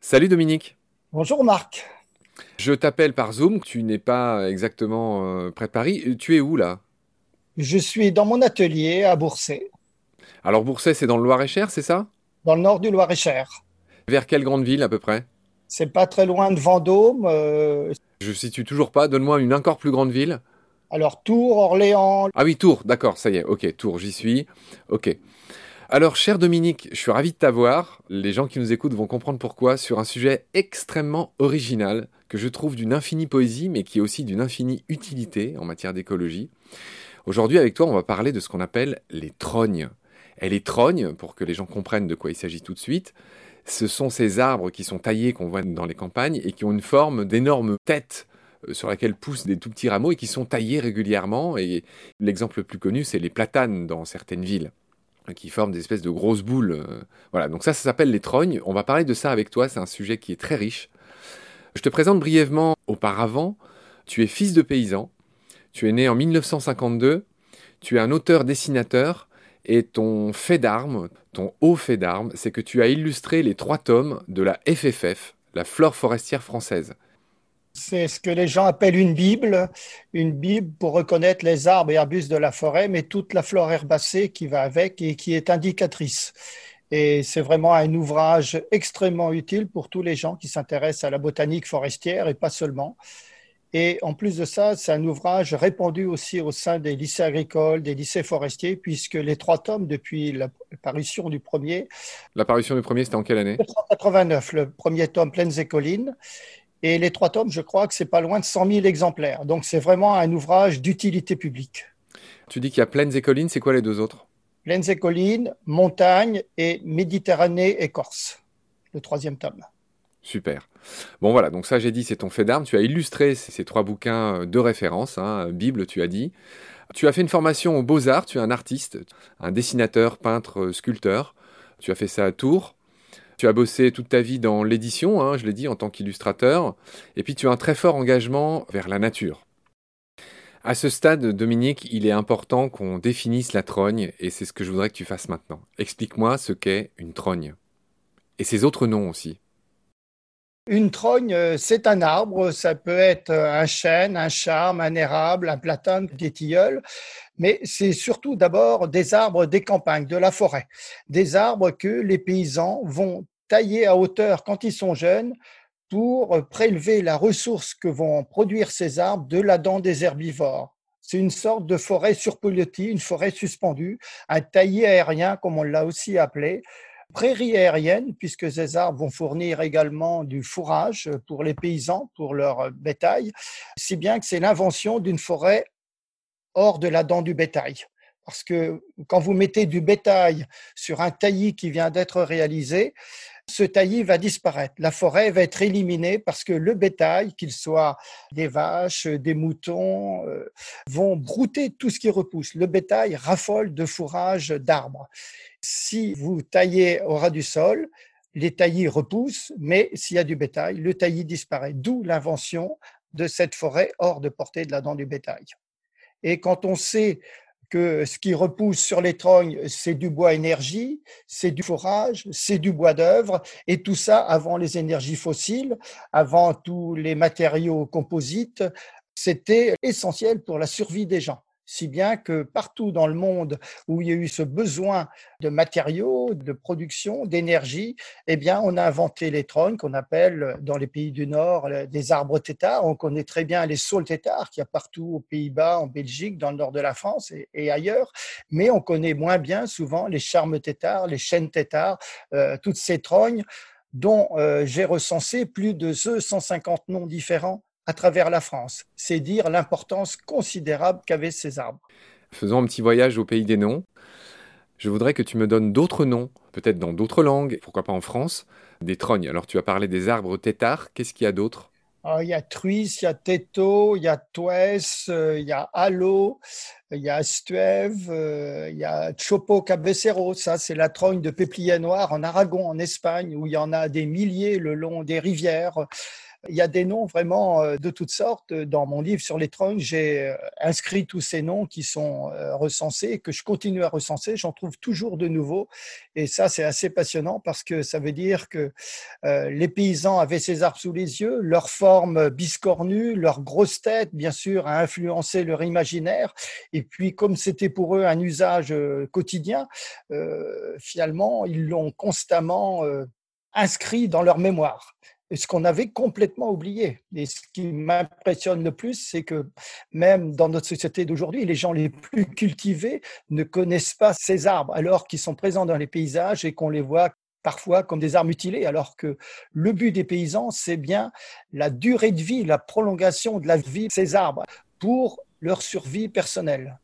Salut Dominique. Bonjour Marc. Je t'appelle par Zoom, tu n'es pas exactement euh, près de Paris. Tu es où là? Je suis dans mon atelier à Bourset. Alors Bourset, c'est dans le Loir-et-Cher, c'est ça? Dans le nord du Loir-et-Cher. Vers quelle grande ville à peu près? C'est pas très loin de Vendôme. euh, Je situe toujours pas, donne-moi une encore plus grande ville. Alors Tours, Orléans. Ah oui, Tours, d'accord, ça y est, ok, Tours, j'y suis. Ok. Alors, cher Dominique, je suis ravi de t'avoir. Les gens qui nous écoutent vont comprendre pourquoi sur un sujet extrêmement original que je trouve d'une infinie poésie, mais qui est aussi d'une infinie utilité en matière d'écologie. Aujourd'hui, avec toi, on va parler de ce qu'on appelle les trognes. Et les trognes, pour que les gens comprennent de quoi il s'agit tout de suite, ce sont ces arbres qui sont taillés, qu'on voit dans les campagnes, et qui ont une forme d'énormes têtes euh, sur laquelle poussent des tout petits rameaux et qui sont taillés régulièrement. Et l'exemple le plus connu, c'est les platanes dans certaines villes qui forment des espèces de grosses boules. euh, Voilà, donc ça, ça s'appelle les trognes. On va parler de ça avec toi, c'est un sujet qui est très riche. Je te présente brièvement auparavant. Tu es fils de paysan, tu es né en 1952, tu es un auteur-dessinateur, et ton fait d'armes, ton haut fait d'armes, c'est que tu as illustré les trois tomes de la FFF, la flore forestière française. C'est ce que les gens appellent une Bible. Une Bible pour reconnaître les arbres et arbustes de la forêt, mais toute la flore herbacée qui va avec et qui est indicatrice. Et c'est vraiment un ouvrage extrêmement utile pour tous les gens qui s'intéressent à la botanique forestière et pas seulement. Et en plus de ça, c'est un ouvrage répandu aussi au sein des lycées agricoles, des lycées forestiers, puisque les trois tomes, depuis la parution du premier, L'apparition du premier, c'était en quelle année? 1989, le premier tome, Plaines et collines, et les trois tomes, je crois que c'est pas loin de 100 000 exemplaires. Donc c'est vraiment un ouvrage d'utilité publique. Tu dis qu'il y a plaines et collines, c'est quoi les deux autres? Plaines et collines, montagne et Méditerranée et Corse, le troisième tome. Super. Bon voilà, donc ça j'ai dit, c'est ton fait d'armes. Tu as illustré ces, trois bouquins euh, de référence, hein, Bible, tu as dit. Tu as fait une formation aux beaux-arts, tu es un artiste, un dessinateur, peintre, sculpteur. Tu as fait ça à Tours. Tu as bossé toute ta vie dans l'édition, hein, je l'ai dit, en tant qu'illustrateur. Et puis tu as un très fort engagement vers la nature. À ce stade, Dominique, il est important qu'on définisse la trogne, et c'est ce que je voudrais que tu fasses maintenant. Explique-moi ce qu'est une trogne. Et ses autres noms aussi. Une trogne, euh, c'est un arbre, ça peut être euh, un chêne, un charme, un érable, un platane, des tilleuls, mais c'est surtout d'abord des arbres des campagnes, de la forêt, des arbres que les paysans vont tailler à hauteur quand ils sont jeunes pour prélever la ressource que vont produire ces arbres de la dent des herbivores. C'est une sorte de forêt surpilotie, une forêt suspendue, un taillis aérien, comme on l'a aussi appelé, prairie aérienne, puisque ces arbres vont fournir également du fourrage pour les paysans, pour leur bétail, si bien que c'est l'invention d'une forêt hors de la dent du bétail. Parce que quand vous mettez du bétail sur un taillis qui vient d'être réalisé, ce taillis va disparaître. La forêt va être éliminée parce que le bétail, qu'il soit des vaches, des moutons, euh, vont brouter tout ce qui repousse. Le bétail raffole de fourrage d'arbres. Si vous taillez au ras du sol, les taillis repoussent, mais s'il y a du bétail, le taillis disparaît. D'où l'invention de cette forêt hors de portée de la dent du bétail. Et quand on sait que ce qui repousse sur les trognes, c'est du bois énergie, c'est du forage, c'est du bois d'œuvre, et tout ça avant les énergies fossiles, avant tous les matériaux composites, c'était essentiel pour la survie des gens si bien que partout dans le monde où il y a eu ce besoin de matériaux, de production, d'énergie, eh bien, on a inventé les trognes qu'on appelle dans les pays du Nord des arbres têtards. On connaît très bien les saules têtards qu'il y a partout aux Pays-Bas, en Belgique, dans le nord de la France et, ailleurs, mais on connaît moins bien souvent les charmes têtards, les chênes têtards, euh, toutes ces trognes dont euh, j'ai recensé plus de 150 noms différents à travers la France. C'est dire l'importance considérable qu'avaient ces arbres. Faisons un petit voyage au pays des noms. Je voudrais que tu me donnes d'autres noms, peut-être dans d'autres langues, pourquoi pas en France, des trognes. Alors tu as parlé des arbres têtards, qu'est-ce qu'il y a d'autre? Ah, il y a Truisse, il y a Teto, il y a Tues, euh, il y a Allo, il y a Astuève, euh, il y a Chopo Cabecero. Ça, c'est la trogne de peuplier noir en Aragon, en Espagne, où il y en a des milliers le long des rivières. Il y a des noms vraiment euh, de toutes sortes. Dans mon livre sur les trognes, j'ai euh, inscrit tous ces noms qui sont euh, recensés que je continue à recenser. J'en trouve toujours de nouveaux. Et ça, c'est assez passionnant parce que ça veut dire que les paysans avaient ces arbres sous les yeux, leur forme biscornue, leur grosse tête, bien sûr, a influencé leur imaginaire. Et puis, comme c'était pour eux un usage quotidien, finalement, ils l'ont constamment inscrit dans leur mémoire ce qu'on avait complètement oublié. Et ce qui m'impressionne le plus, c'est que même dans notre société d'aujourd'hui, les gens les plus cultivés ne connaissent pas ces arbres, alors qu'ils sont présents dans les paysages et qu'on les voit parfois comme des arbres mutilés, alors que le but des paysans, c'est bien la durée de vie, la prolongation de la vie de ces arbres pour leur survie personnelle.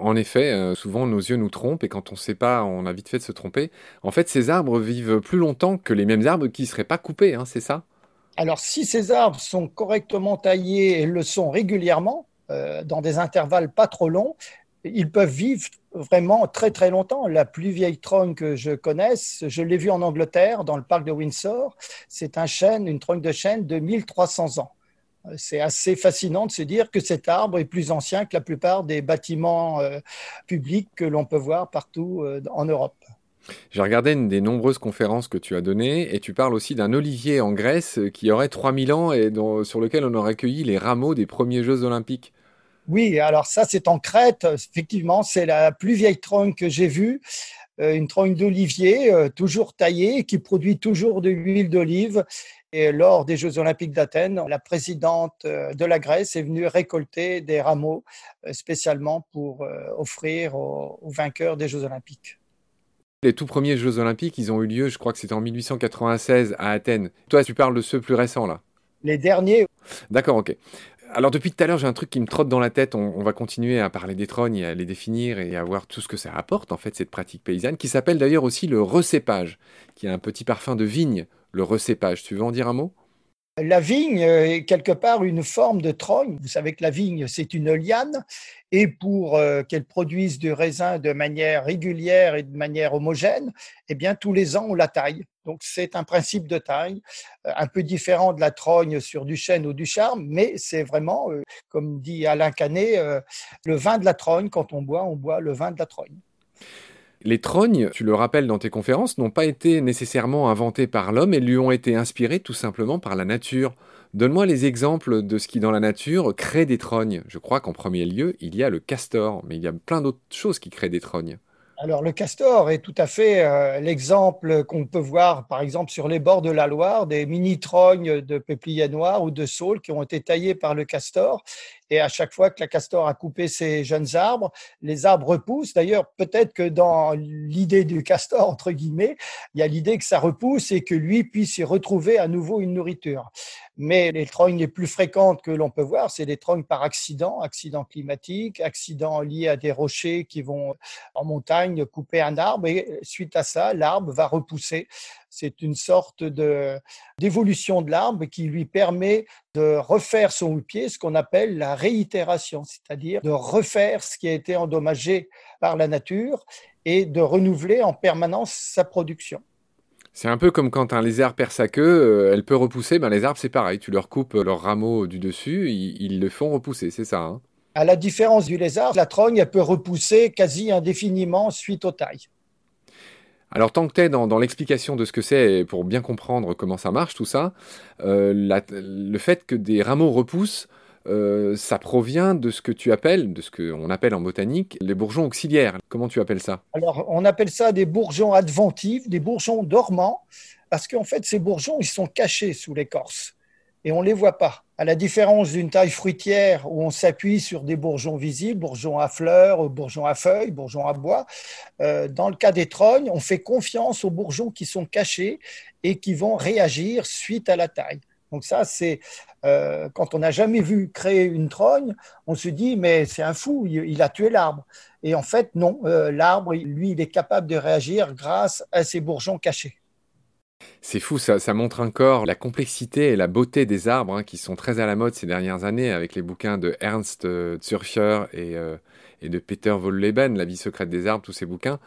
En effet, euh, souvent nos yeux nous trompent et quand on ne sait pas, on a vite fait de se tromper. En fait, ces arbres vivent plus longtemps que les mêmes arbres qui ne seraient pas coupés, hein, c'est ça? Alors, si ces arbres sont correctement taillés et le sont régulièrement, euh, dans des intervalles pas trop longs, ils peuvent vivre vraiment très très longtemps. La plus vieille trogne que je connaisse, je l'ai vue en Angleterre, dans le parc de Windsor. C'est un chêne, une trogne de chêne de 1300 ans c'est assez fascinant de se dire que cet arbre est plus ancien que la plupart des bâtiments euh, publics que l'on peut voir partout euh, en Europe. J'ai regardé une des nombreuses conférences que tu as données et tu parles aussi d'un olivier en Grèce qui aurait 3000 ans et sur lequel on aurait cueilli les rameaux des premiers Jeux olympiques. Oui, alors ça c'est en Crète, effectivement, c'est la plus vieille trogne que j'ai vue, euh, une trogne d'olivier toujours taillée qui produit toujours de l'huile d'olive et lors des Jeux olympiques d'Athènes, la présidente euh, de la Grèce est venue récolter des rameaux euh, spécialement pour euh, offrir aux, vainqueurs des Jeux olympiques. Les tout premiers Jeux olympiques, ils ont eu lieu, je crois que c'était en 1896 à Athènes. Toi, tu parles de ceux plus récents, là Les derniers. D'accord, ok. Alors depuis tout à l'heure, j'ai un truc qui me trotte dans la tête. On, on, va continuer à parler des trognes et à les définir et à voir tout ce que ça apporte, en fait, cette pratique paysanne, qui s'appelle d'ailleurs aussi le recépage, qui a un petit parfum de vigne le recépage. Tu veux en dire un mot? La vigne est quelque part une forme de trogne. Vous savez que la vigne, c'est une liane, et pour euh, qu'elle produise du raisin de manière régulière et de manière homogène, eh bien, tous les ans, on la taille. Donc, c'est un principe de taille, euh, un peu différent de la trogne sur du chêne ou du charme, mais c'est vraiment, euh, comme dit Alain Canet, le vin de la trogne. Quand on boit, on boit le vin de la trogne. Les trognes, tu le rappelles dans tes conférences, n'ont pas été nécessairement inventés par l'homme, elles lui ont été inspirées tout simplement par la nature. Donne-moi les exemples de ce qui dans la nature crée des trognes. Je crois qu'en premier lieu, il y a le castor, mais il y a plein d'autres choses qui créent des trognes. Alors le castor est tout à fait euh, l'exemple qu'on peut voir par exemple sur les bords de la Loire, des mini-trognes de peuplier noir ou de saule qui ont été taillés par le castor. Et à chaque fois que la castor a coupé ses jeunes arbres, les arbres repoussent. D'ailleurs, peut-être que dans l'idée du castor, entre guillemets, il y a l'idée que ça repousse et que lui puisse y retrouver à nouveau une nourriture. Mais les trognes les plus fréquentes que l'on peut voir, c'est des trognes par accident, accident climatique, accident lié à des rochers qui vont en montagne couper un arbre et suite à ça, l'arbre va repousser. C'est une sorte d'évolution de l'arbre qui lui permet de refaire son pied, ce qu'on appelle la réitération, c'est-à-dire de refaire ce qui a été endommagé par la nature et de renouveler en permanence sa production. C'est un peu comme quand un lézard perd sa queue, euh, elle peut repousser, ben les arbres c'est pareil, tu leur coupes leurs rameaux du dessus, ils, le font repousser, c'est ça hein À la différence du lézard, la trogne, elle peut repousser quasi indéfiniment suite aux tailles. Alors tant que tu es dans, l'explication de ce que c'est, pour bien comprendre comment ça marche, tout ça, euh, le fait que des rameaux repoussent, euh, ça provient de ce que tu appelles, de ce qu'on appelle en botanique, les bourgeons auxiliaires. Comment tu appelles ça? Alors, on appelle ça des bourgeons adventifs, des bourgeons dormants, parce qu'en fait, ces bourgeons, ils sont cachés sous l'écorce et on ne les voit pas. À la différence d'une taille fruitière où on s'appuie sur des bourgeons visibles, bourgeons à fleurs, bourgeons à feuilles, bourgeons à bois, euh, dans le cas des trognes, on fait confiance aux bourgeons qui sont cachés et qui vont réagir suite à la taille. Donc ça, c'est euh, quand on n'a jamais vu créer une trogne, on se dit mais c'est un fou, il, a tué l'arbre. Et en fait, non, euh, l'arbre, lui, il est capable de réagir grâce à ses bourgeons cachés. C'est fou, ça, montre encore la complexité et la beauté des arbres hein, qui sont très à la mode ces dernières années avec les bouquins de Ernst euh, Zürcher et, euh, de Peter Wolleben, La vie secrète des arbres, tous ces bouquins.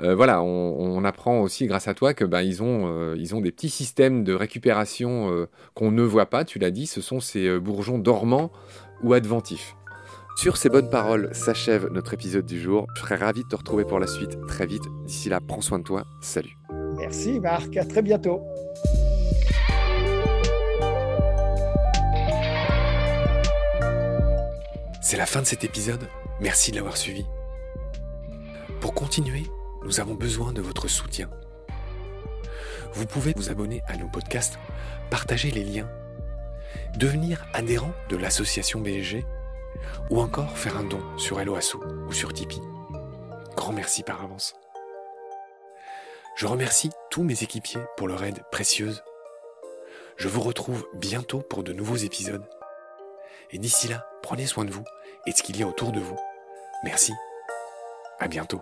Euh, voilà, on, apprend aussi grâce à toi que ben, ils, ont, euh, ils ont des petits systèmes de récupération qu'on ne voit pas, tu l'as dit, ce sont ces bourgeons dormants ou adventifs. Sur ces bonnes paroles s'achève notre épisode du jour. Je serais ravi de te retrouver pour la suite très vite. D'ici là, prends soin de toi. Salut. Merci Marc, à très bientôt. C'est la fin de cet épisode. Merci de l'avoir suivi. Pour continuer, nous avons besoin de votre soutien. Vous pouvez vous abonner à nos podcasts, partager les liens, devenir adhérent de l'association BSG ou encore faire un don sur Helloasso ou sur Tipeee. Grand merci par avance. Je remercie tous mes équipiers pour leur aide précieuse. Je vous retrouve bientôt pour de nouveaux épisodes. Et d'ici là, prenez soin de vous et de ce qu'il y a autour de vous. Merci. À bientôt.